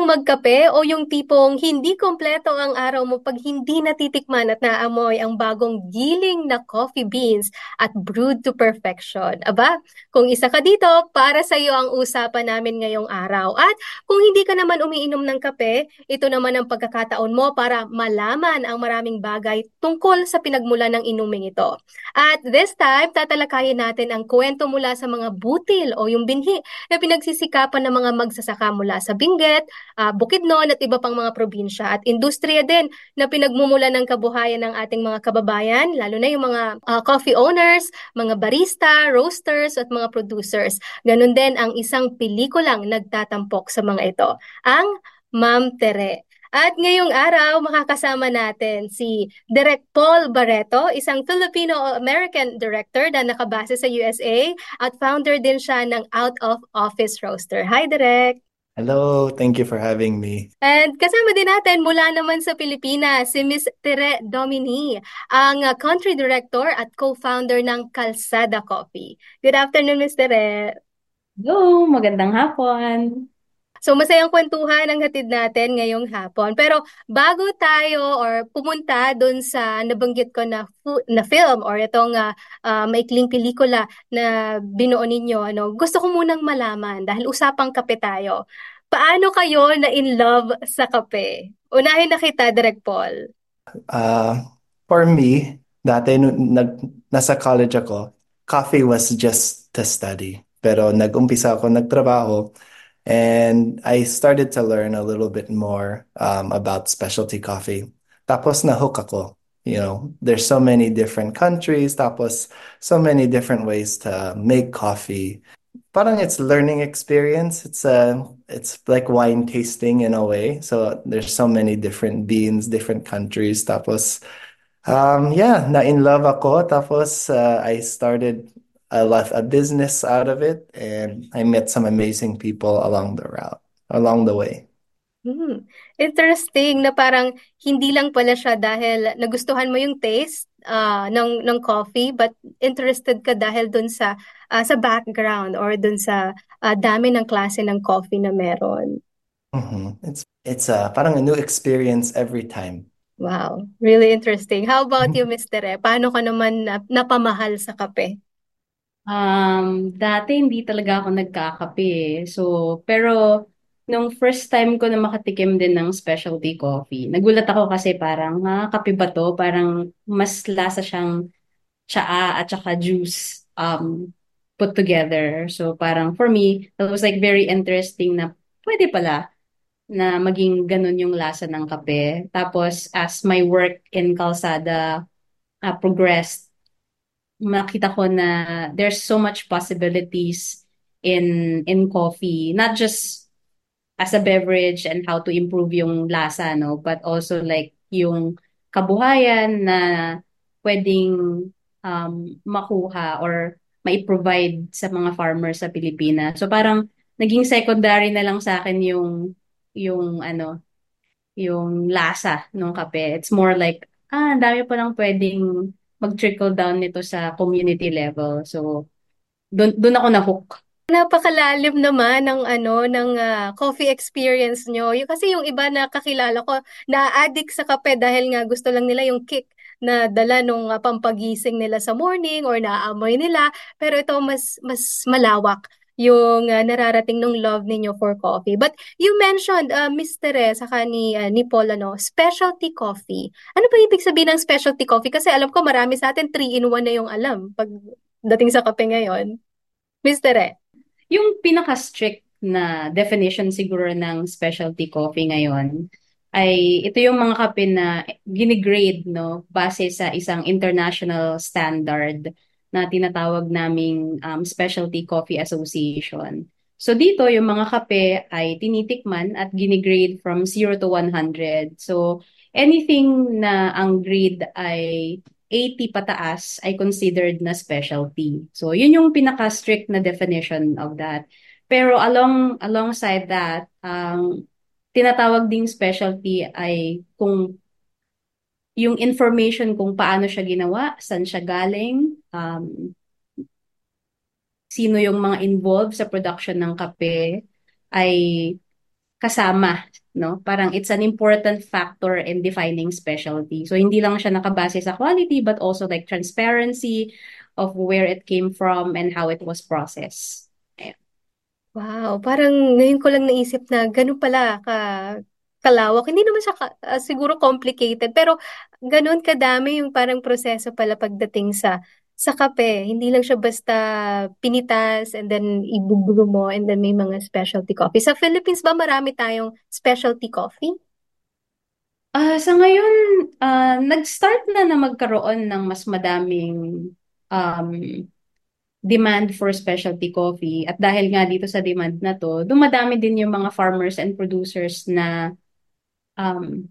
Bang magkape o yung tipong hindi kompleto ang araw mo pag hindi natitikman at naamoy ang bagong giling na coffee beans at brewed to perfection? Aba, kung isa ka dito, para sa iyo ang usapan namin ngayong araw. At kung hindi ka naman umiinom ng kape, ito naman ang pagkakataon mo para malaman ang maraming bagay tungkol sa pinagmula ng inuming ito. At this time, tatalakayin natin ang kwento mula sa mga butil o yung binhi na pinagsisikapan ng mga magsasaka mula sa Benguet, uh, Bukidnon at iba pang mga probinsya at industriya din na pinagmumula ng kabuhayan ng ating mga kababayan, lalo na yung mga uh, coffee owners, mga barista, roasters at mga producers. Ganon din ang isang pelikulang nagtatampok sa mga ito, ang Ma'am Tere. At ngayong araw, makakasama natin si Direk Paul Barreto, isang Filipino-American director na nakabase sa USA at founder din siya ng Out of Office Roaster. Hi, Direk! Hello, thank you for having me. And kasama din natin mula naman sa Pilipinas si Miss Tere Domini, ang uh, country director at co-founder ng Calzada Coffee. Good afternoon, Miss Tere. Hello, magandang hapon. So masayang kwentuhan ang hatid natin ngayong hapon. Pero bago tayo or pumunta doon sa nabanggit ko na na film or itong uh, uh, maikling pelikula na binuo ninyo, ano, gusto ko munang malaman dahil usapang kape tayo. Paano kayo na in love sa kape? Unahin na kita, Direk Paul. Uh, for me, dati nag, nasa college ako, coffee was just to study. Pero nag-umpisa ako nagtrabaho and I started to learn a little bit more um, about specialty coffee. Tapos na-hook ako. You know, there's so many different countries, tapos so many different ways to make coffee parang it's learning experience. It's a it's like wine tasting in a way. So there's so many different beans, different countries. Tapos um yeah, na in love ako. Tapos uh, I started I left a business out of it and I met some amazing people along the route, along the way. Hmm. Interesting na parang hindi lang pala siya dahil nagustuhan mo yung taste uh, ng ng coffee but interested ka dahil dun sa uh, sa background or dun sa uh, dami ng klase ng coffee na meron. Mm-hmm. It's it's uh, parang a new experience every time. Wow, really interesting. How about you, Mr. E? Paano ka naman napamahal sa kape? Um, dati hindi talaga ako nagkakape. So, pero nung first time ko na makatikim din ng specialty coffee, nagulat ako kasi parang, ha, kape ba to? Parang mas lasa siyang tsaa at saka juice um, put together. So parang for me, that was like very interesting na pwede pala na maging ganun yung lasa ng kape. Tapos as my work in Calzada uh, progressed, makita ko na there's so much possibilities in in coffee not just as a beverage and how to improve yung lasa, no? But also like yung kabuhayan na pwedeng um, makuha or mai-provide sa mga farmers sa Pilipinas. So parang naging secondary na lang sa akin yung yung ano yung lasa ng kape. It's more like ah, dami pa lang pwedeng mag-trickle down nito sa community level. So doon doon ako na-hook Napakalalim naman ng ano ng uh, coffee experience nyo. Yung, kasi yung iba na kakilala ko na-addict sa kape dahil nga gusto lang nila yung kick na dala nung uh, pampagising nila sa morning or naamoy nila. Pero ito mas mas malawak yung uh, nararating ng love ninyo for coffee. But you mentioned, uh, Mr. E, saka ni, uh, ni Paul, ano, specialty coffee. Ano ba ibig sabihin ng specialty coffee? Kasi alam ko marami sa atin 3-in-1 na yung alam pag dating sa kape ngayon. Mr. E. Yung pinaka-strict na definition siguro ng specialty coffee ngayon ay ito yung mga kape na ginigrade no base sa isang international standard na tinatawag naming um, Specialty Coffee Association. So dito yung mga kape ay tinitikman at ginigrade from 0 to 100. So anything na ang grade ay 80 pataas ay considered na specialty. So, yun yung pinaka-strict na definition of that. Pero along alongside that, ang tinatawag ding specialty ay kung yung information kung paano siya ginawa, saan siya galing, um, sino yung mga involved sa production ng kape ay kasama, no? Parang it's an important factor in defining specialty. So hindi lang siya nakabase sa quality but also like transparency of where it came from and how it was processed. Ayan. Wow, parang ngayon ko lang naisip na ganun pala ka kalawak. Hindi naman siya ka- ah, siguro complicated, pero ganun kadami yung parang proseso pala pagdating sa sa kape. Hindi lang siya basta pinitas and then ibublo mo and then may mga specialty coffee. Sa Philippines ba marami tayong specialty coffee? Ah, sa ngayon, ah, nag-start na na magkaroon ng mas madaming um, demand for specialty coffee. At dahil nga dito sa demand na to, dumadami din yung mga farmers and producers na um,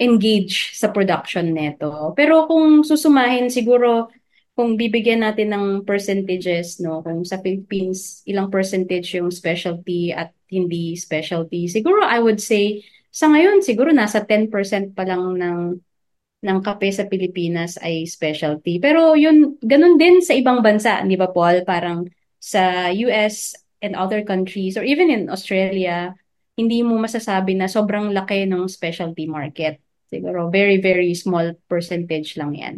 engage sa production neto. Pero kung susumahin, siguro kung bibigyan natin ng percentages, no, kung sa Philippines, ilang percentage yung specialty at hindi specialty, siguro I would say, sa ngayon, siguro nasa 10% pa lang ng ng kape sa Pilipinas ay specialty. Pero yun, ganun din sa ibang bansa, di ba Paul? Parang sa US and other countries or even in Australia, hindi mo masasabi na sobrang laki ng specialty market. Siguro very, very small percentage lang yan.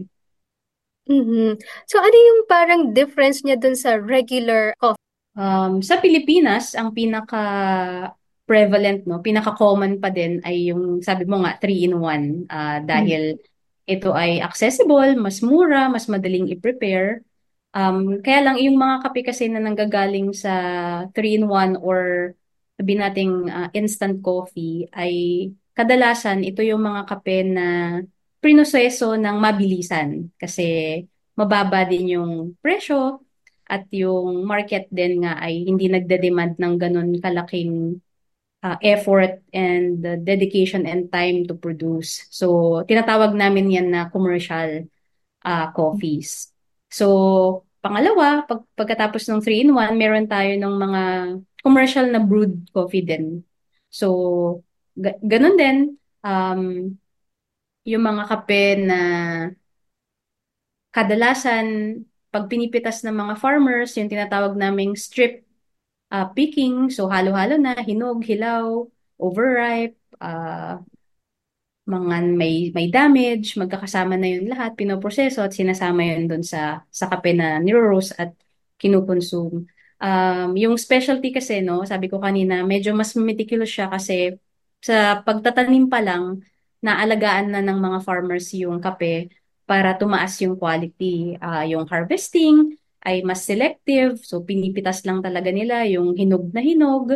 Mhm. So ano yung parang difference niya dun sa regular coffee? Um, sa Pilipinas, ang pinaka prevalent, no, pinaka-common pa din ay yung sabi mo nga 3-in-1 ah, dahil ito ay accessible, mas mura, mas madaling i-prepare. Um, kaya lang yung mga kape kasi na nanggagaling sa 3-in-1 or sabi nating ah, instant coffee ay kadalasan ito yung mga kape na prinoseso ng mabilisan kasi mababa din yung presyo at yung market din nga ay hindi nagde-demand ng ganun kalaking uh, effort and uh, dedication and time to produce. So, tinatawag namin yan na commercial uh, coffees. So, pangalawa, pag, pagkatapos ng 3-in-1, meron tayo ng mga commercial na brewed coffee din. So, ga- ganun din, um, yung mga kape na kadalasan pag pinipitas ng mga farmers, yung tinatawag naming strip uh, picking, so halo-halo na, hinog, hilaw, overripe, uh, mga may may damage, magkakasama na yun lahat, pinoproseso at sinasama yun doon sa sa kape na niro-roast at kinukonsume. Um, yung specialty kasi, no, sabi ko kanina, medyo mas meticulous siya kasi sa pagtatanim pa lang, naalagaan na ng mga farmers yung kape para tumaas yung quality. Uh, yung harvesting ay mas selective, so pinipitas lang talaga nila yung hinog na hinog.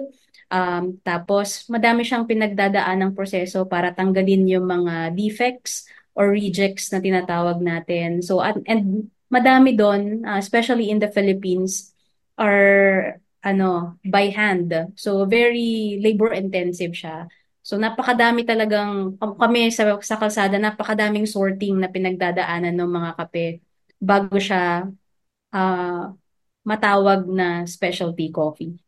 Um, tapos, madami siyang pinagdadaan ng proseso para tanggalin yung mga defects or rejects na tinatawag natin. So, at, and madami doon, uh, especially in the Philippines, are ano, by hand. So, very labor-intensive siya. So napakadami talagang kami sa sa kalsada napakadaming sorting na pinagdadaanan ng mga kape bago siya uh, matawag na specialty coffee.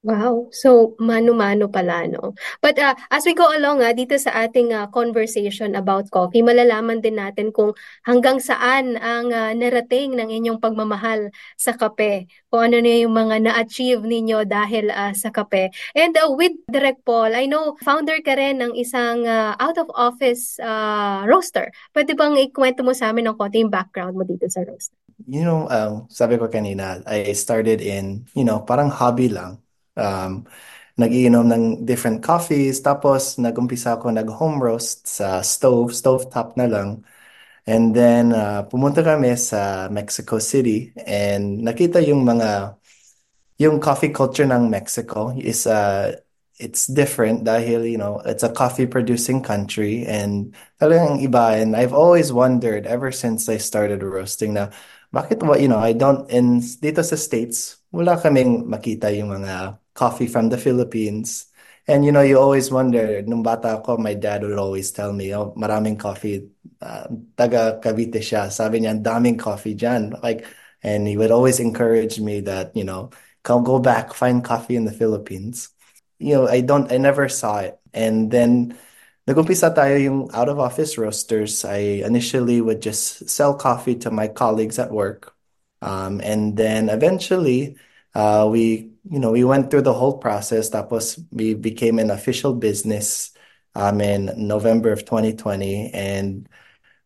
Wow. So, mano-mano pala, no? But uh, as we go along uh, dito sa ating uh, conversation about coffee, malalaman din natin kung hanggang saan ang uh, narating ng inyong pagmamahal sa kape. Kung ano na yung mga na-achieve ninyo dahil uh, sa kape. And uh, with Direct Paul, I know founder ka rin ng isang uh, out-of-office uh, roaster. Pwede bang ikwento mo sa amin ng konti yung background mo dito sa roaster? You know, um, sabi ko kanina, I started in, you know, parang hobby lang um, nag-iinom ng different coffees. Tapos, nag-umpisa ako nag-home roast sa stove, stove top na lang. And then, uh, pumunta kami sa Mexico City and nakita yung mga, yung coffee culture ng Mexico is, uh, it's different dahil, you know, it's a coffee producing country and talagang iba. And I've always wondered ever since I started roasting na, bakit, what, you know, I don't, in, dito sa States, wala kaming makita yung mga coffee from the Philippines. And you know, you always wonder, nung bata ako, my dad would always tell me, oh, maraming coffee, uh, taga Cavite siya. Sabi niya, daming coffee dyan. Like, and he would always encourage me that, you know, I'll go back, find coffee in the Philippines. You know, I don't, I never saw it. And then Nagumpisa tayo yung out of office roasters. I initially would just sell coffee to my colleagues at work. Um, and then eventually, uh, we, we went through the whole process. Tapos we became an official business um, in November of 2020. And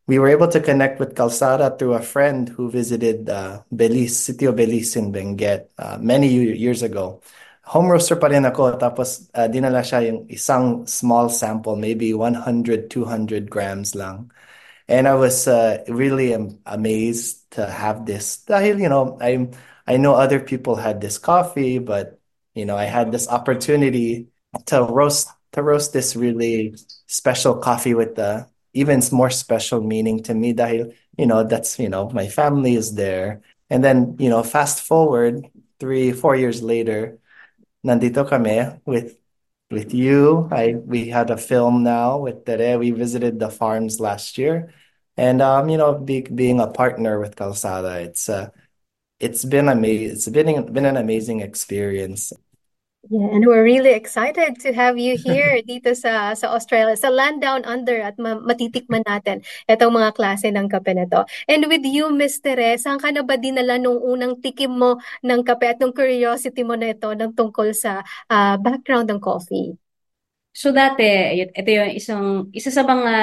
we were able to connect with Calzada through a friend who visited uh, Belize, Sitio Belize in Benguet uh, many years ago. home roaster pa rin ako. Tapos, uh, dinala siya yung isang small sample, maybe 100, 200 grams lang. And I was really amazed to have this. Dahil, you know, I I know other people had this coffee, but, you know, I had this opportunity to roast to roast this really special coffee with the even more special meaning to me dahil, you know, that's, you know, my family is there. And then, you know, fast forward three, four years later, nandito kami with with you. I we had a film now with Tere. We visited the farms last year, and um, you know, be, being a partner with Calzada, it's uh, it's been amazing. It's been been an amazing experience. Yeah, and we're really excited to have you here dito sa sa Australia, sa Land Down Under at matitikman natin itong mga klase ng kape na to. And with you, Miss Teres, saan ka na ba dinala nung unang tikim mo ng kape at nung curiosity mo na ito ng tungkol sa uh, background ng coffee? So dati, ito yung isang isa sa mga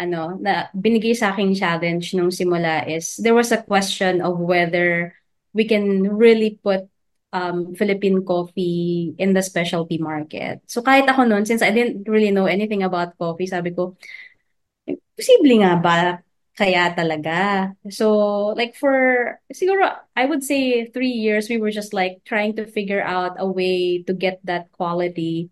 ano na binigay sa aking challenge nung simula is there was a question of whether we can really put um, Philippine coffee in the specialty market. So kahit ako noon, since I didn't really know anything about coffee, sabi ko, posible nga ba kaya talaga? So like for, siguro, I would say three years, we were just like trying to figure out a way to get that quality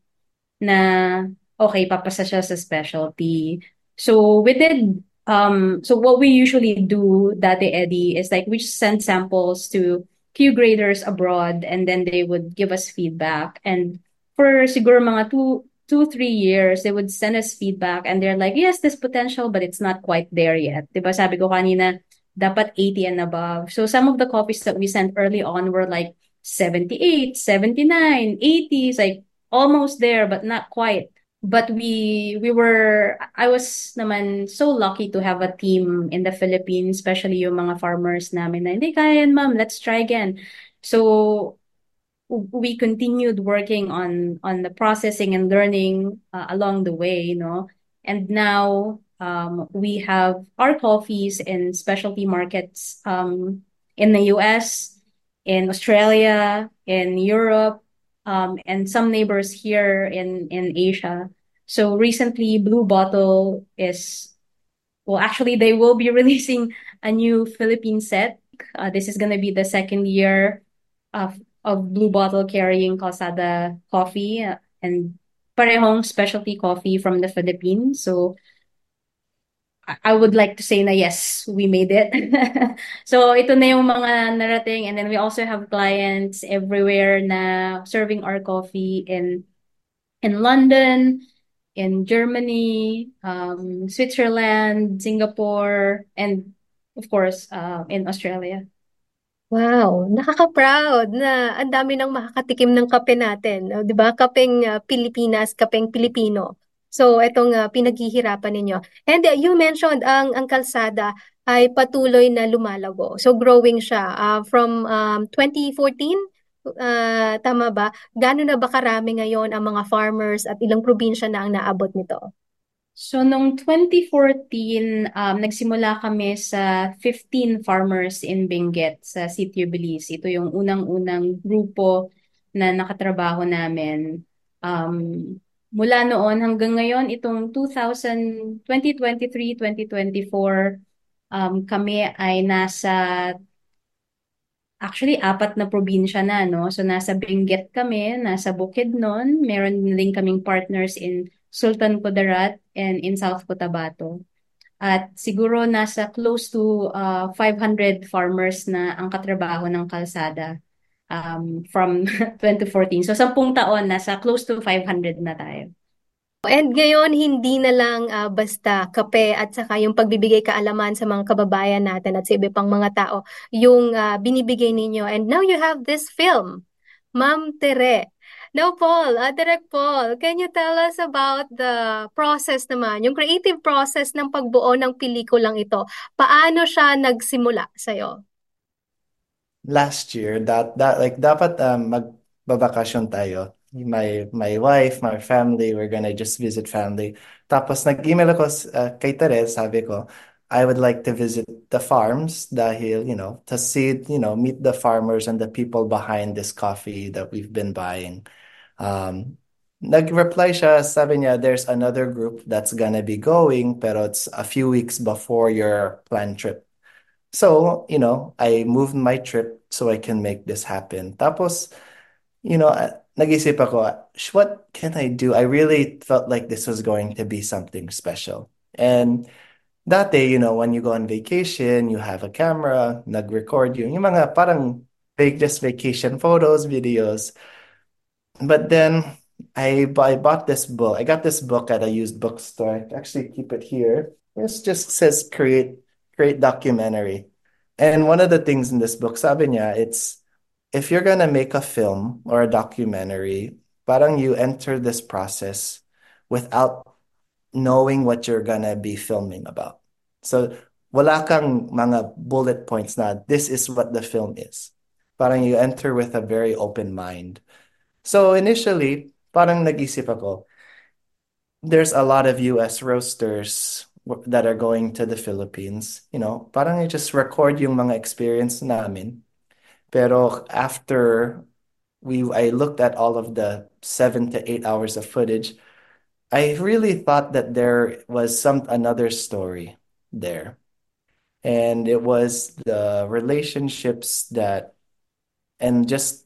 na, okay, papasa siya sa specialty. So we did um so what we usually do dati Eddie is like we send samples to Q graders abroad and then they would give us feedback. And for siguro mga two, two, three years, they would send us feedback and they're like, yes, this potential, but it's not quite there yet. Diba sabi ko kanina, dapat 80 and above. So some of the copies that we sent early on were like 78, 79, 80s, like almost there, but not quite but we we were I was naman so lucky to have a team in the Philippines especially yung mga farmers namin na hindi kaya ma'am. Let's try again. So we continued working on on the processing and learning uh, along the way you know? And now um, we have our coffees in specialty markets um, in the US in Australia in Europe um, and some neighbors here in, in Asia. So recently, Blue Bottle is, well, actually, they will be releasing a new Philippine set. Uh, this is going to be the second year of, of Blue Bottle carrying Calzada coffee uh, and parehong specialty coffee from the Philippines. So I would like to say na yes, we made it. so ito na yung mga narating and then we also have clients everywhere na serving our coffee in in London, in Germany, um, Switzerland, Singapore, and of course, uh, in Australia. Wow, nakaka-proud na ang dami nang makakatikim ng kape natin, 'di ba? Kapeng uh, Pilipinas, kapeng Pilipino. So, itong uh, pinaghihirapan ninyo. And uh, you mentioned ang ang kalsada ay patuloy na lumalago. So, growing siya uh, from um, 2014 uh, tama ba? Gaano na ba karami ngayon ang mga farmers at ilang probinsya na ang naabot nito? So, noong 2014, um, nagsimula kami sa 15 farmers in Benguet sa Sitio Belize. Ito yung unang-unang grupo na nakatrabaho namin. Um, mula noon hanggang ngayon, itong 2000, 2023, 2024, um, kami ay nasa actually apat na probinsya na, no? So nasa Benguet kami, nasa Bukidnon, meron din kaming partners in Sultan Kudarat and in South Cotabato. At siguro nasa close to uh, 500 farmers na ang katrabaho ng kalsada um, from 2014. So, sampung taon, nasa close to 500 na tayo. And ngayon, hindi na lang uh, basta kape at saka yung pagbibigay kaalaman sa mga kababayan natin at sa iba pang mga tao yung uh, binibigay ninyo. And now you have this film. Ma'am Tere. Now, Paul, uh, Direct Paul, can you tell us about the process naman, yung creative process ng pagbuo ng pelikulang ito? Paano siya nagsimula sa'yo? Last year, that that like dapat um, magbabakasyon tayo. My my wife, my family, we're gonna just visit family. Tapos nag-email ako uh, kay Teres, sabi ko, I would like to visit the farms dahil, you know, to see, you know, meet the farmers and the people behind this coffee that we've been buying. Um, nag-reply siya, sabi niya, there's another group that's gonna be going, pero it's a few weeks before your planned trip. So, you know, I moved my trip so I can make this happen. Tapos, you know, ah, nag-isip ako, what can I do? I really felt like this was going to be something special. And that day, you know, when you go on vacation, you have a camera, nag-record you, yung mga parang fake just vacation photos, videos. But then I, I bought this book. I got this book at a used bookstore. I actually keep it here. It just says create create documentary. And one of the things in this book, sabi niya, it's if you're gonna make a film or a documentary, parang you enter this process without knowing what you're gonna be filming about. So wala kang mga bullet points na this is what the film is. Parang you enter with a very open mind. So initially, parang nag-isip ako, there's a lot of US roasters that are going to the Philippines. You know, parang I just record yung mga experience namin. Pero after we I looked at all of the seven to eight hours of footage, I really thought that there was some another story there. And it was the relationships that and just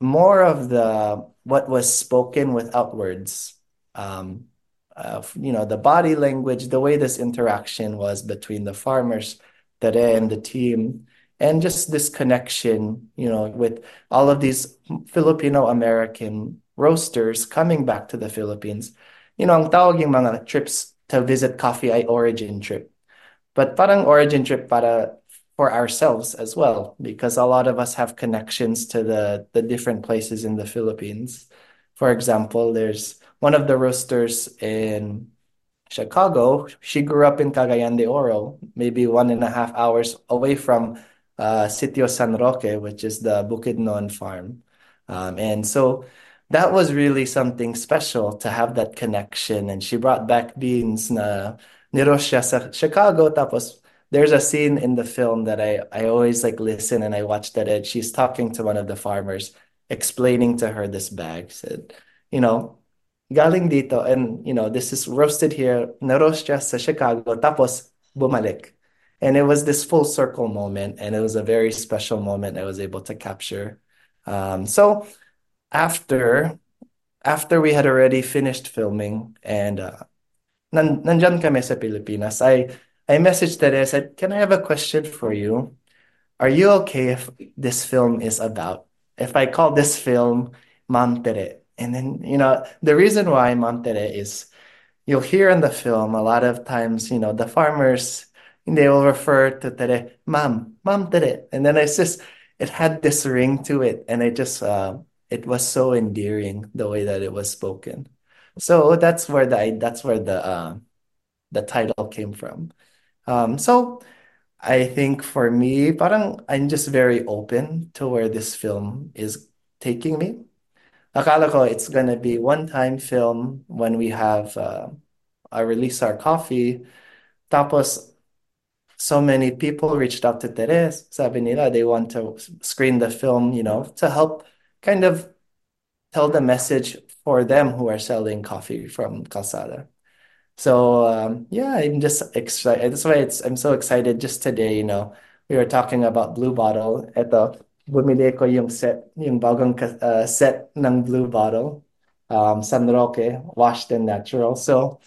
more of the what was spoken without words. Um, uh, you know, the body language, the way this interaction was between the farmers, Tere and the team, and just this connection, you know, with all of these Filipino American roasters coming back to the Philippines. You know, ang tawag yung mga trips to visit Coffee Origin trip. But parang origin trip para for ourselves as well, because a lot of us have connections to the, the different places in the Philippines. For example, there's one of the roasters in Chicago. She grew up in Cagayan de Oro, maybe one and a half hours away from uh, Sitio San Roque, which is the Bukidnon farm. Um, and so that was really something special to have that connection. And she brought back beans na nirosya sa Chicago, tapos there's a scene in the film that I, I always like listen and I watch that she's talking to one of the farmers, explaining to her this bag. Said, you know, galing dito and you know, this is roasted here, narostya sa Chicago, tapos bumalik. And it was this full circle moment and it was a very special moment I was able to capture. Um, so after after we had already finished filming and uh, nan, nandyan kami sa Pilipinas, I I messaged Tere. I said, "Can I have a question for you? Are you okay if this film is about if I call this film Mam Tere?" And then you know the reason why Mam Tere is you'll hear in the film a lot of times you know the farmers they will refer to Tere Mam Mam Tere, and then it's just it had this ring to it, and it just uh, it was so endearing the way that it was spoken. So that's where the that's where the uh, the title came from. Um, so I think for me, parang I'm just very open to where this film is taking me. Akala ko it's gonna be one-time film when we have uh, I release our coffee. Tapos, so many people reached out to Teres. Sabi nila they want to screen the film, you know, to help kind of tell the message for them who are selling coffee from Calzada. So um, yeah, I'm just excited. That's why it's I'm so excited. Just today, you know, we were talking about Blue Bottle. Ito, bumili ko yung set, yung bagong uh, set ng Blue Bottle, um, San Roque, washed and natural. So,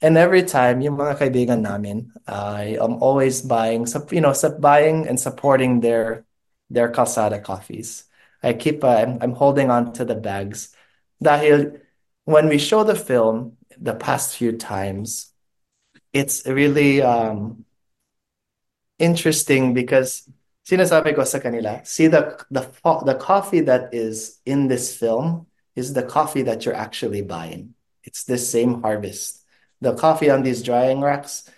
and every time, yung mga kaibigan namin, I am always buying, you know, buying and supporting their their calzada coffees. I keep, uh, I'm, I'm holding on to the bags. Dahil when we show the film, the past few times, it's really um, interesting because sinasabi ko sa kanila, see the the the coffee that is in this film is the coffee that you're actually buying. It's the same harvest. The coffee on these drying racks,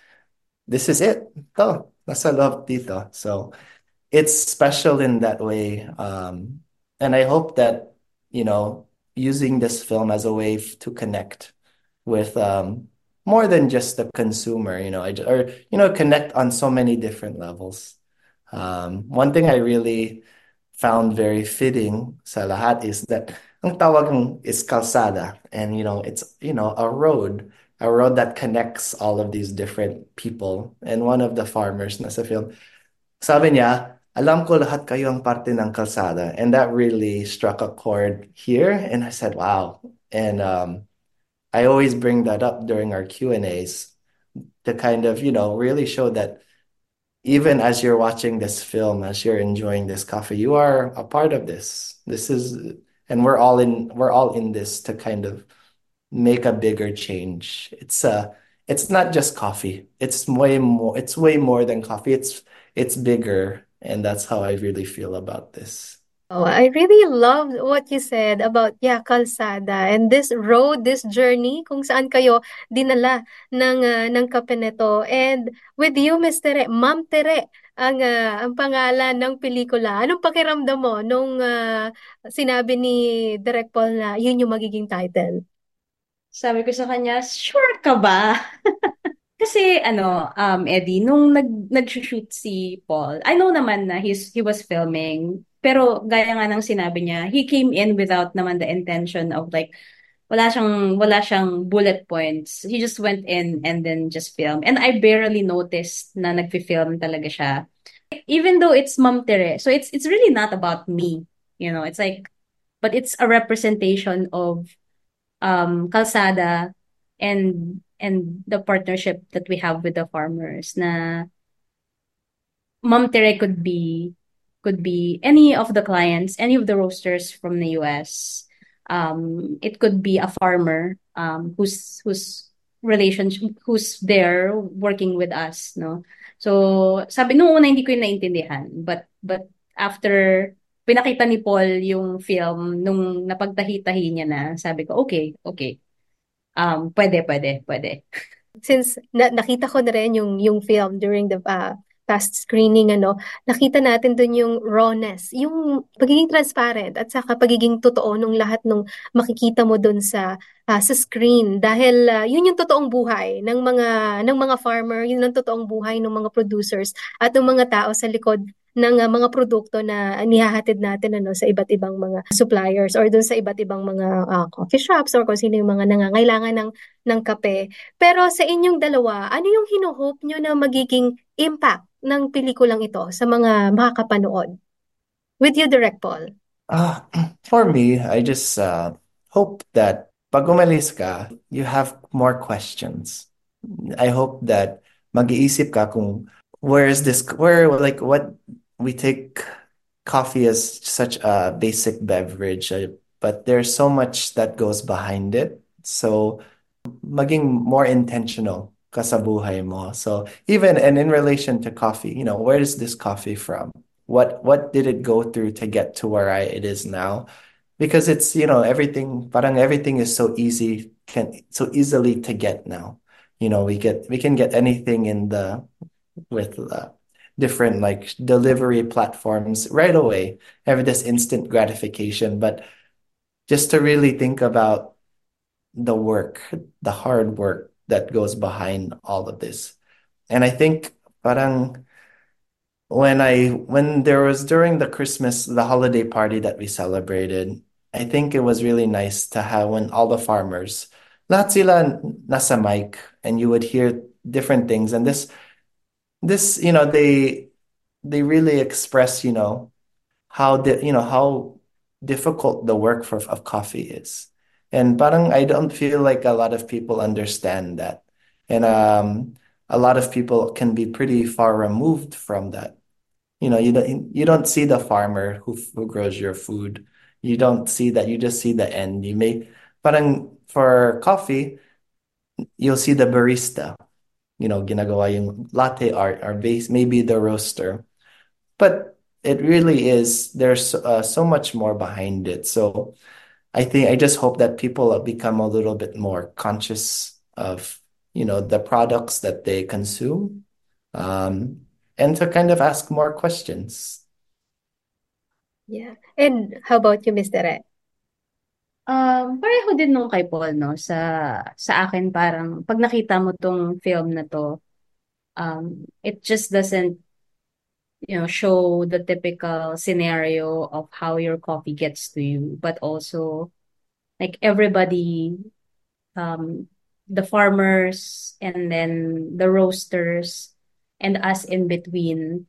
this is it. Oh, nasa loob dito. So it's special in that way. Um, and I hope that, you know, using this film as a way to connect with um, more than just the consumer, you know, or, you know, connect on so many different levels. Um, one thing I really found very fitting sa lahat is that ang tawag is kalsada. And you know it's you know a road a road that connects all of these different people. And one of the farmers na sa film sabi niya alam ko lahat kayo ang parte ng kalsada. And that really struck a chord here. And I said wow. And um, I always bring that up during our Q&As to kind of you know really show that even as you're watching this film as you're enjoying this coffee you are a part of this this is and we're all in we're all in this to kind of make a bigger change. It's a, it's not just coffee. It's way more it's way more than coffee. It's it's bigger and that's how I really feel about this. Oh, I really love what you said about yeah, kalsada and this road, this journey kung saan kayo dinala ng uh, ng kape nito. And with you, Miss Tere, Ma'am Tere, ang uh, ang pangalan ng pelikula. Anong pakiramdam mo nung uh, sinabi ni Direk Paul na yun yung magiging title? Sabi ko sa kanya, sure ka ba? Kasi ano, um, Eddie, nung nag, nag-shoot si Paul, I know naman na he's, he was filming, pero gaya nga ng sinabi niya, he came in without naman the intention of like, wala siyang, wala siyang bullet points. He just went in and then just filmed. And I barely noticed na nagfi-film talaga siya. Even though it's Ma'am Tere, so it's, it's really not about me. You know, it's like, but it's a representation of um, kalsada and and the partnership that we have with the farmers na Mom Tere could be could be any of the clients, any of the roasters from the US. Um, it could be a farmer um, who's who's relationship who's there working with us, no. So sabi nung una hindi ko yun naintindihan, but but after pinakita ni Paul yung film nung napagtahi-tahi niya na, sabi ko okay, okay um, pwede, pwede, pwede. Since na- nakita ko na rin yung, yung film during the uh, past screening, ano, nakita natin dun yung rawness, yung pagiging transparent at saka pagiging totoo nung lahat nung makikita mo dun sa uh, sa screen. Dahil uh, yun yung totoong buhay ng mga ng mga farmer, yun ang totoong buhay ng mga producers at ng mga tao sa likod ng uh, mga produkto na nihahatid natin ano sa iba't ibang mga suppliers or doon sa iba't ibang mga uh, coffee shops or kung sino yung mga nangangailangan ng ng kape. Pero sa inyong dalawa, ano yung hinuhope nyo na magiging impact ng pelikulang ito sa mga makakapanood? With you, Direct Paul. Uh, for me, I just uh, hope that pag umalis ka, you have more questions. I hope that mag-iisip ka kung where is this, where, like, what we take coffee as such a basic beverage, uh, but there's so much that goes behind it. So, maging more intentional ka sa buhay mo. So, even and in relation to coffee, you know, where is this coffee from? What what did it go through to get to where I it is now? Because it's, you know, everything, parang everything is so easy, can so easily to get now. You know, we get we can get anything in the with uh, different like delivery platforms right away, have this instant gratification. But just to really think about the work, the hard work that goes behind all of this. And I think parang when I when there was during the Christmas the holiday party that we celebrated, I think it was really nice to have when all the farmers lahat nasa mic and you would hear different things and this this you know they they really express you know how the you know how difficult the work for, of coffee is. And parang I don't feel like a lot of people understand that. And um a lot of people can be pretty far removed from that. You know you don't you don't see the farmer who who grows your food. You don't see that. You just see the end. You may parang for coffee you'll see the barista you know, ginagawa yung latte art or base, maybe the roaster. But it really is, there's uh, so much more behind it. So I think I just hope that people become a little bit more conscious of, you know, the products that they consume, um, and to kind of ask more questions. Yeah. And how about you, Mr. Ed? Um, pareho din nung kay Paul, no? Sa, sa akin, parang, pag nakita mo tong film na to, um, it just doesn't, you know, show the typical scenario of how your coffee gets to you, but also, like, everybody, um, the farmers, and then the roasters, and us in between,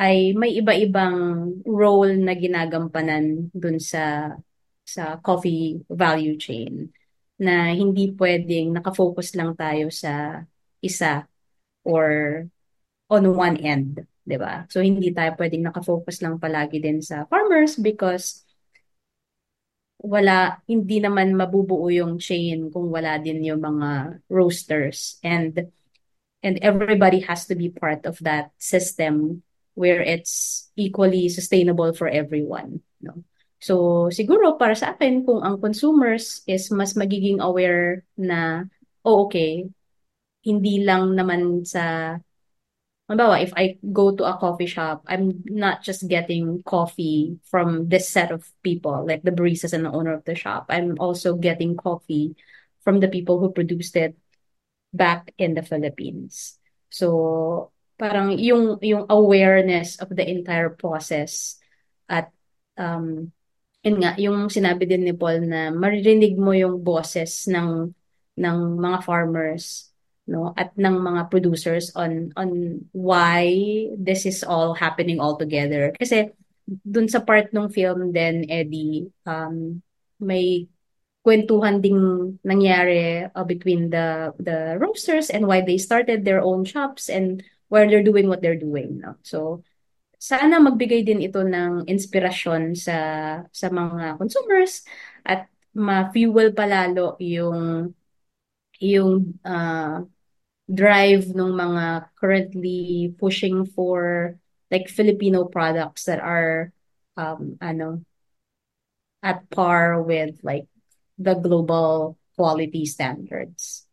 ay may iba-ibang role na ginagampanan dun sa sa coffee value chain na hindi pwedeng nakafocus lang tayo sa isa or on one end, 'di ba? So hindi tayo pwedeng nakafocus lang palagi din sa farmers because wala hindi naman mabubuo yung chain kung wala din yung mga roasters and and everybody has to be part of that system where it's equally sustainable for everyone, no? So, siguro para sa akin, kung ang consumers is mas magiging aware na, oh, okay, hindi lang naman sa, halimbawa, if I go to a coffee shop, I'm not just getting coffee from this set of people, like the baristas and the owner of the shop. I'm also getting coffee from the people who produced it back in the Philippines. So, parang yung yung awareness of the entire process at um yun nga, yung sinabi din ni Paul na maririnig mo yung boses ng ng mga farmers no? At ng mga producers on on why this is all happening all together. Kasi dun sa part ng film then Eddie um may kwentuhan ding nangyari uh, between the the roasters and why they started their own shops and why they're doing what they're doing no? So sana magbigay din ito ng inspirasyon sa sa mga consumers at ma-fuel palalo yung yung uh, drive ng mga currently pushing for like Filipino products that are um ano at par with like the global quality standards.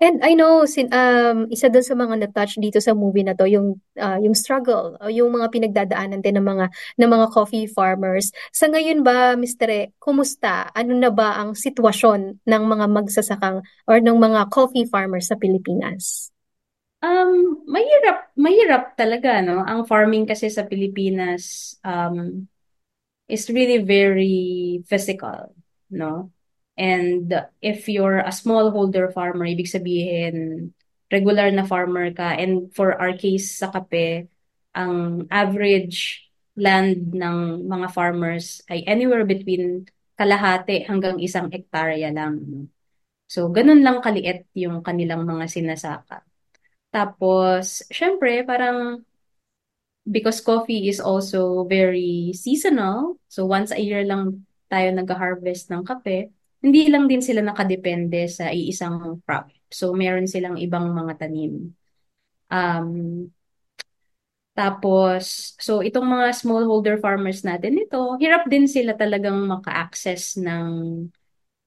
And I know sin um isa dun sa mga na-touch dito sa movie na to yung uh, yung struggle, yung mga pinagdadaanan din ng mga ng mga coffee farmers. Sa ngayon ba, Mr. E, kumusta? Ano na ba ang sitwasyon ng mga magsasakang or ng mga coffee farmers sa Pilipinas? Um, mahirap, mahirap talaga, no? Ang farming kasi sa Pilipinas um is really very physical, no? And if you're a smallholder farmer, ibig sabihin, regular na farmer ka. And for our case sa kape, ang average land ng mga farmers ay anywhere between kalahati hanggang isang ektarya lang. So, ganun lang kaliit yung kanilang mga sinasaka. Tapos, syempre, parang because coffee is also very seasonal, so once a year lang tayo nag-harvest ng kape, hindi lang din sila nakadepende sa iisang crop. So, meron silang ibang mga tanim. Um, tapos, so itong mga smallholder farmers natin, ito, hirap din sila talagang maka-access ng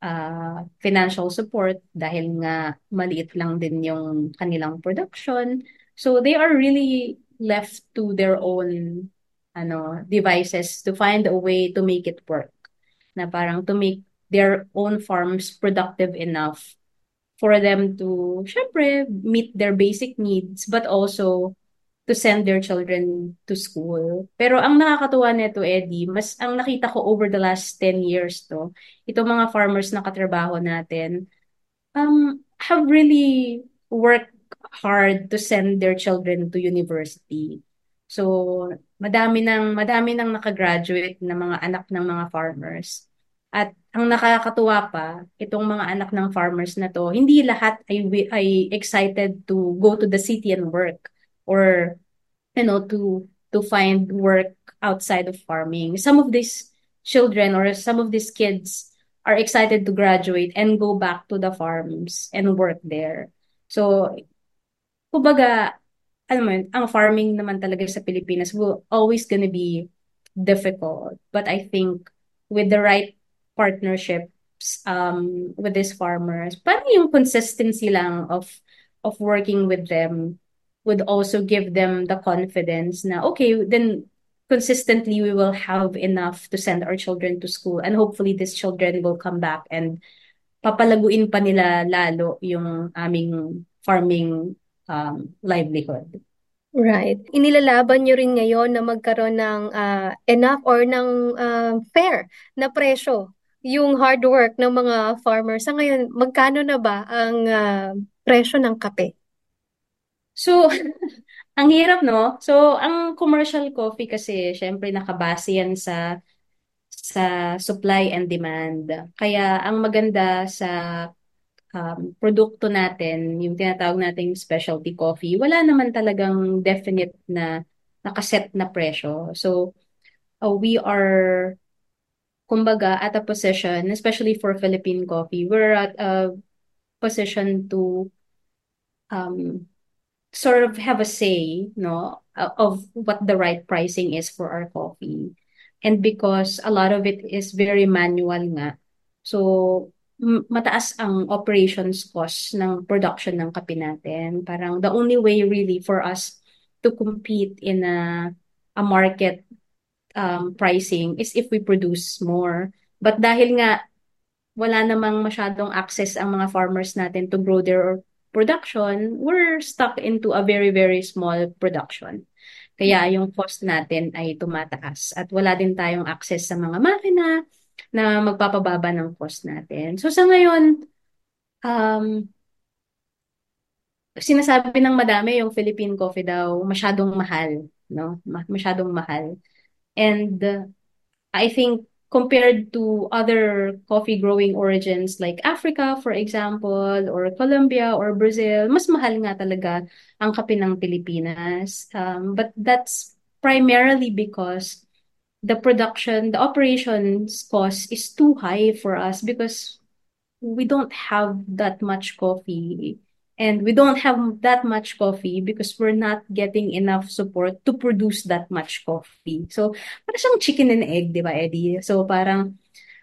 uh, financial support dahil nga maliit lang din yung kanilang production. So, they are really left to their own ano devices to find a way to make it work. Na parang to make their own farms productive enough for them to, syempre, meet their basic needs, but also to send their children to school. Pero ang nakakatuwa nito, Eddie, mas ang nakita ko over the last 10 years to, itong mga farmers na katrabaho natin, um, have really worked hard to send their children to university. So, madami nang madami nang nakagraduate na mga anak ng mga farmers. At ang nakakatuwa pa, itong mga anak ng farmers na to, hindi lahat ay, ay excited to go to the city and work or you know to to find work outside of farming. Some of these children or some of these kids are excited to graduate and go back to the farms and work there. So, kumbaga, mo yun, ang farming naman talaga sa Pilipinas will always gonna be difficult. But I think with the right partnerships um, with these farmers, parang yung consistency lang of of working with them would also give them the confidence na, okay, then consistently we will have enough to send our children to school and hopefully these children will come back and papalaguin pa nila lalo yung aming farming um, livelihood. Right. Inilalaban nyo rin ngayon na magkaroon ng uh, enough or ng uh, fair na presyo yung hard work ng mga farmers. Sa ngayon, magkano na ba ang uh, presyo ng kape? So, ang hirap, no? So, ang commercial coffee kasi, syempre, nakabase yan sa sa supply and demand. Kaya, ang maganda sa um, produkto natin, yung tinatawag nating specialty coffee, wala naman talagang definite na nakaset na presyo. So, uh, we are, kumbaga, at a position, especially for Philippine coffee, we're at a position to um, sort of have a say, no, of what the right pricing is for our coffee. And because a lot of it is very manual nga, so mataas ang operations cost ng production ng kape natin. Parang the only way really for us to compete in a, a market um, pricing is if we produce more. But dahil nga wala namang masyadong access ang mga farmers natin to grow their production, we're stuck into a very, very small production. Kaya yung cost natin ay tumataas at wala din tayong access sa mga makina, na magpapababa ng cost natin. So sa ngayon, um, sinasabi ng madami yung Philippine coffee daw masyadong mahal, no? Masyadong mahal. And uh, I think compared to other coffee growing origins like Africa, for example, or Colombia or Brazil, mas mahal nga talaga ang kape ng Pilipinas. Um, but that's primarily because the production, the operations cost is too high for us because we don't have that much coffee. And we don't have that much coffee because we're not getting enough support to produce that much coffee. So, parang siyang chicken and egg, di ba, Eddie? So, parang,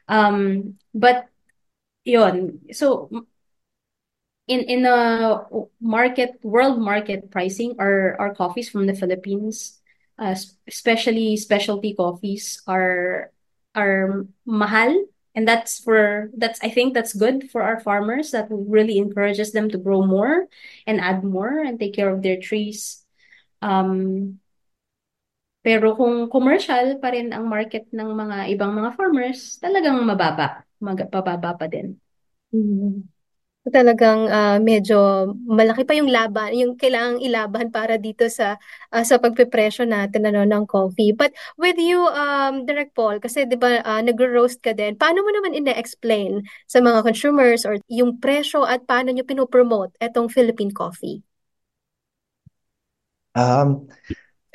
um, but, yon So, in in a market world market pricing our our coffees from the Philippines uh, especially specialty coffees are are mahal and that's for that's I think that's good for our farmers that really encourages them to grow more and add more and take care of their trees um pero kung commercial pa rin ang market ng mga ibang mga farmers talagang mababa mababa pa din mm-hmm. Talagang uh, medyo malaki pa yung laban, yung kailangang ilaban para dito sa uh, sa pagpepresyo natin ano ng coffee. But with you um Direct Paul kasi 'di ba uh, nagro-roast ka din. Paano mo naman ina-explain sa mga consumers or yung presyo at paano niyo pinopromote etong Philippine coffee? Um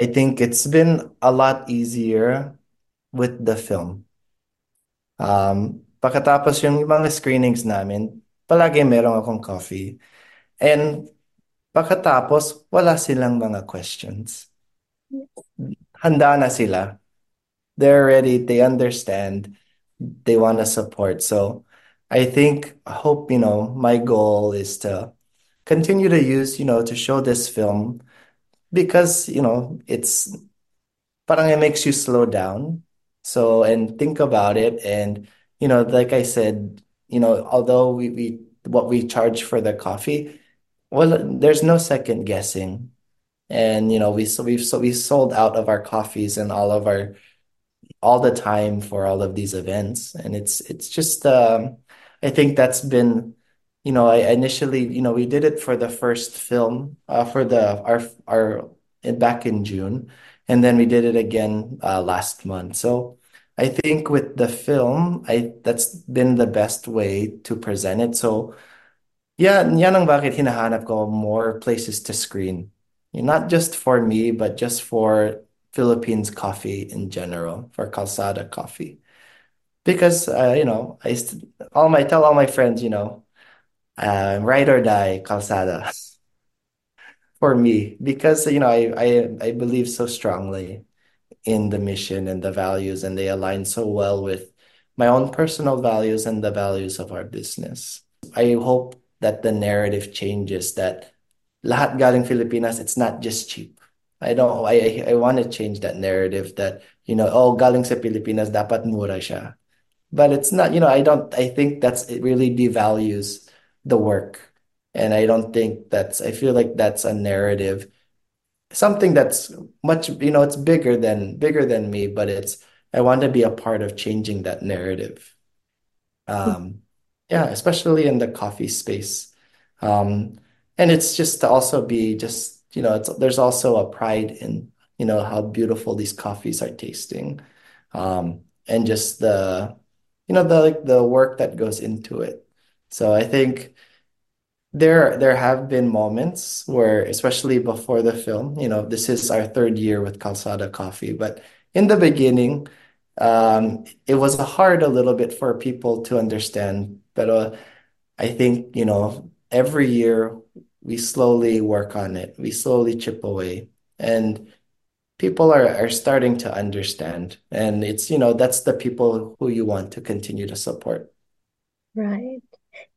I think it's been a lot easier with the film. Um pagkatapos yung mga screenings namin, palagi meron akong coffee. And pagkatapos, wala silang mga questions. Handa na sila. They're ready, they understand, they want to support. So I think, I hope, you know, my goal is to continue to use, you know, to show this film because, you know, it's parang it makes you slow down. So, and think about it. And, you know, like I said, you know, although we, we what we charge for the coffee, well, there's no second guessing. And you know, we so we've so we sold out of our coffees and all of our all the time for all of these events. And it's it's just um I think that's been you know, I initially, you know, we did it for the first film, uh, for the our our back in June, and then we did it again uh, last month. So I think with the film, I that's been the best way to present it. So, yeah, yan ang bakit hinahanap ko more places to screen. Not just for me, but just for Philippines coffee in general, for Calzada coffee. Because uh, you know, I all my tell all my friends, you know, uh, ride or die Calzada. for me because you know I I I believe so strongly in the mission and the values and they align so well with my own personal values and the values of our business. I hope that the narrative changes that lahat galing Filipinas it's not just cheap. I don't I I, want to change that narrative that you know oh galing sa Pilipinas dapat mura siya. But it's not, you know, I don't I think that's it really devalues the work. And I don't think that's I feel like that's a narrative something that's much you know it's bigger than bigger than me but it's i want to be a part of changing that narrative. Um yeah especially in the coffee space. Um and it's just to also be just you know it's there's also a pride in you know how beautiful these coffees are tasting. Um and just the you know the like the work that goes into it. So i think there there have been moments where, especially before the film, you know, this is our third year with Calzada Coffee, but in the beginning, um, it was hard a little bit for people to understand. But uh, I think, you know, every year we slowly work on it. We slowly chip away. And people are, are starting to understand. And it's, you know, that's the people who you want to continue to support. Right.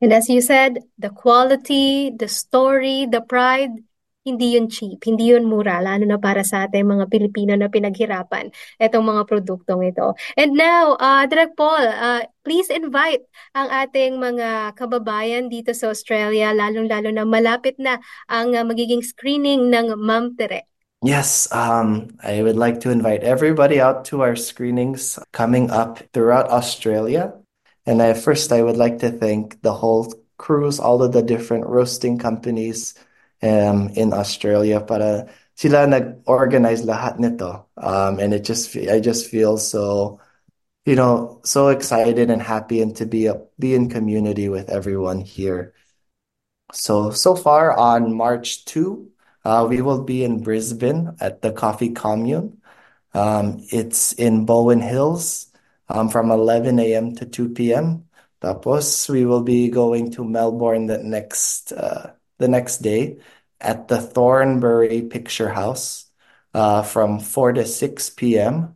And as you said, the quality, the story, the pride, hindi yun cheap, hindi yun mura, lalo na para sa ating mga Pilipino na pinaghirapan itong mga produktong ito. And now, uh, Direk Paul, uh, please invite ang ating mga kababayan dito sa Australia, lalong-lalo na malapit na ang uh, magiging screening ng Ma'am Tere. Yes, um, I would like to invite everybody out to our screenings coming up throughout Australia. And I, first, I would like to thank the whole crews, all of the different roasting companies um, in Australia para sila nag-organize lahat nito. Um, and it just, I just feel so, you know, so excited and happy and to be, a, be in community with everyone here. So, so far on March 2, uh, we will be in Brisbane at the Coffee Commune. Um, it's in Bowen Hills from 11 a.m. to 2 p.m. Tapos we will be going to Melbourne the next uh, the next day at the Thornbury Picture House uh, from 4 to 6 p.m.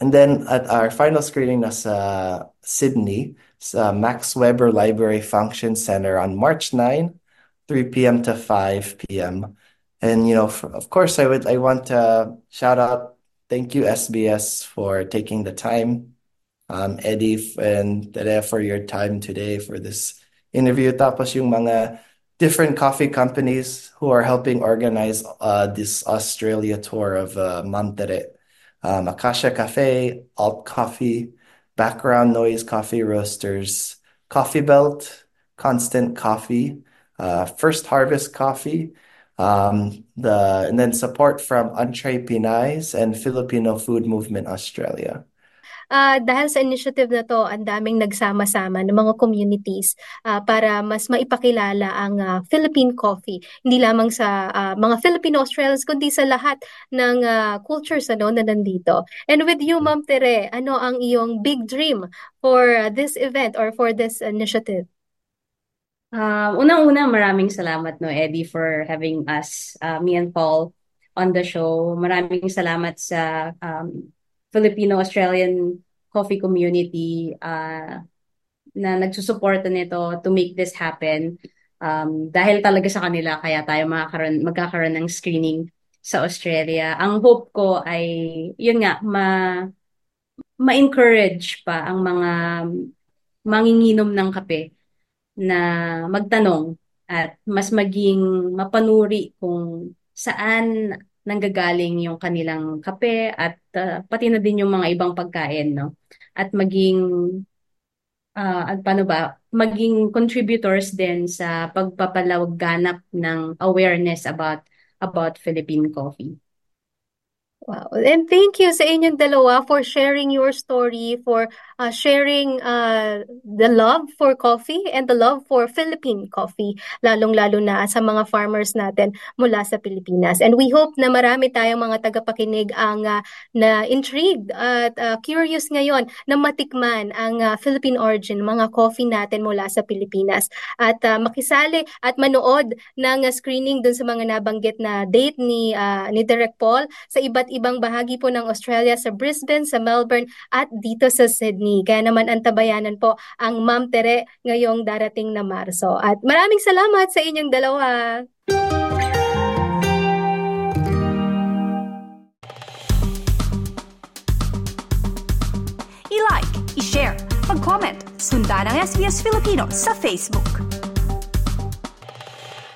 And then at our final screening uh, Sydney, Max Weber Library Function Center on March 9, 3 p.m. to 5 p.m. And you know, of course, I would I want to shout out thank you, SBS, for taking the time. Um, Eddie and Tere for your time today for this interview. Tapos yung mga different coffee companies who are helping organize uh, this Australia tour of uh, Ma'am Tere. Um, Akasha Cafe, Alt Coffee, Background Noise Coffee Roasters, Coffee Belt, Constant Coffee, uh, First Harvest Coffee, um, the and then support from Entree Pinais and Filipino Food Movement Australia. Uh, dahil sa initiative na to, ang daming nagsama-sama ng mga communities uh, para mas maipakilala ang uh, Philippine coffee. Hindi lamang sa uh, mga Filipino Australians, kundi sa lahat ng uh, cultures ano, na nandito. And with you, Ma'am Tere, ano ang iyong big dream for uh, this event or for this initiative? Uh, unang-una, maraming salamat, no, Eddie, for having us, uh, me and Paul, on the show. Maraming salamat sa um, Filipino-Australian coffee community uh, na nagsusuporta nito to make this happen. Um, dahil talaga sa kanila, kaya tayo magkakaroon, magkakaroon ng screening sa Australia. Ang hope ko ay, yun nga, ma, ma-encourage pa ang mga manginginom ng kape na magtanong at mas maging mapanuri kung saan nanggagaling yung kanilang kape at uh, pati na din yung mga ibang pagkain no at maging uh, at paano ba maging contributors din sa pagpapalaganap ng awareness about about Philippine coffee. Wow. And thank you sa inyong dalawa for sharing your story, for uh, sharing uh, the love for coffee and the love for Philippine coffee, lalong-lalo na sa mga farmers natin mula sa Pilipinas. And we hope na marami tayong mga tagapakinig ang uh, na intrigued at uh, curious ngayon na matikman ang uh, Philippine origin, mga coffee natin mula sa Pilipinas. At uh, makisali at manood ng uh, screening dun sa mga nabanggit na date ni, uh, ni Direct Paul sa iba't ibang bahagi po ng Australia, sa Brisbane, sa Melbourne at dito sa Sydney. Kaya naman antabayanan po ang Ma'am Tere ngayong darating na Marso. At maraming salamat sa inyong dalawa. I-like, i-share, mag-comment, sundan ang SBS Filipino sa Facebook.